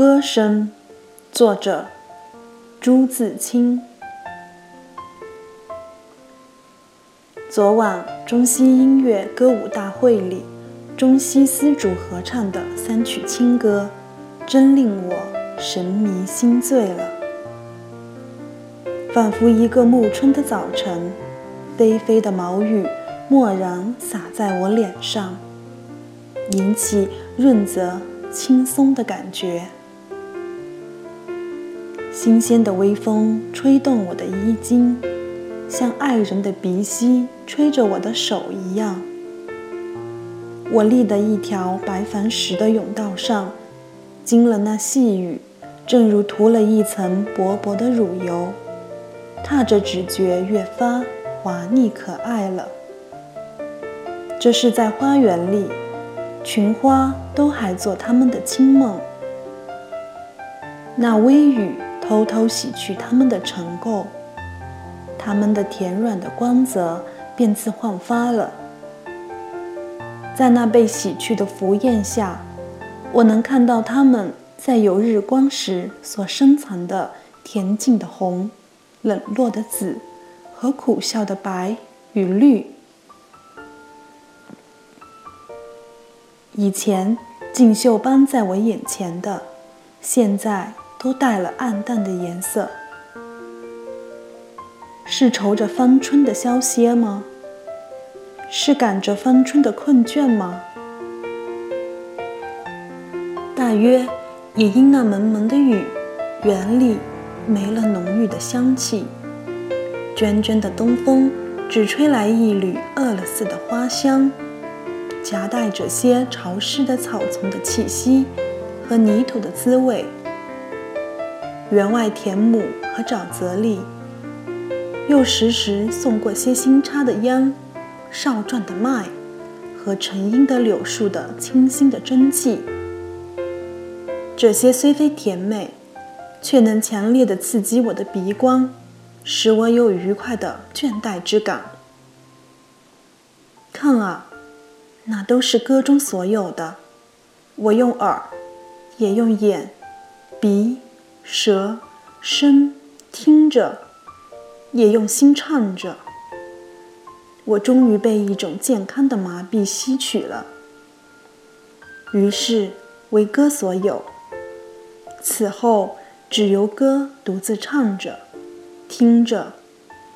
歌声，作者朱自清。昨晚中西音乐歌舞大会里，中西丝竹合唱的三曲清歌，真令我神迷心醉了。仿佛一个暮春的早晨，霏霏的毛雨蓦然洒在我脸上，引起润泽轻松的感觉。新鲜的微风吹动我的衣襟，像爱人的鼻息吹着我的手一样。我立的一条白矾石的甬道上，经了那细雨，正如涂了一层薄薄的乳油，踏着只觉越发滑腻可爱了。这是在花园里，群花都还做他们的清梦。那微雨。偷偷洗去它们的尘垢，它们的甜软的光泽便自焕发了。在那被洗去的浮艳下，我能看到它们在有日光时所深藏的恬静的红、冷落的紫和苦笑的白与绿。以前锦绣般在我眼前的，现在。都带了暗淡的颜色，是愁着芳春的消歇吗？是赶着芳春的困倦吗？大约也因那蒙蒙的雨，园里没了浓郁的香气，涓涓的东风只吹来一缕饿了似的花香，夹带着些潮湿的草丛的气息和泥土的滋味。园外田亩和沼泽里，又时时送过些新插的秧、少壮的麦和成荫的柳树的清新的真气。这些虽非甜美，却能强烈的刺激我的鼻光，使我有愉快的倦怠之感。看啊，那都是歌中所有的。我用耳，也用眼、鼻。舌、身听着，也用心唱着。我终于被一种健康的麻痹吸取了，于是为歌所有。此后只由歌独自唱着、听着，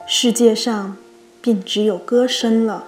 世界上便只有歌声了。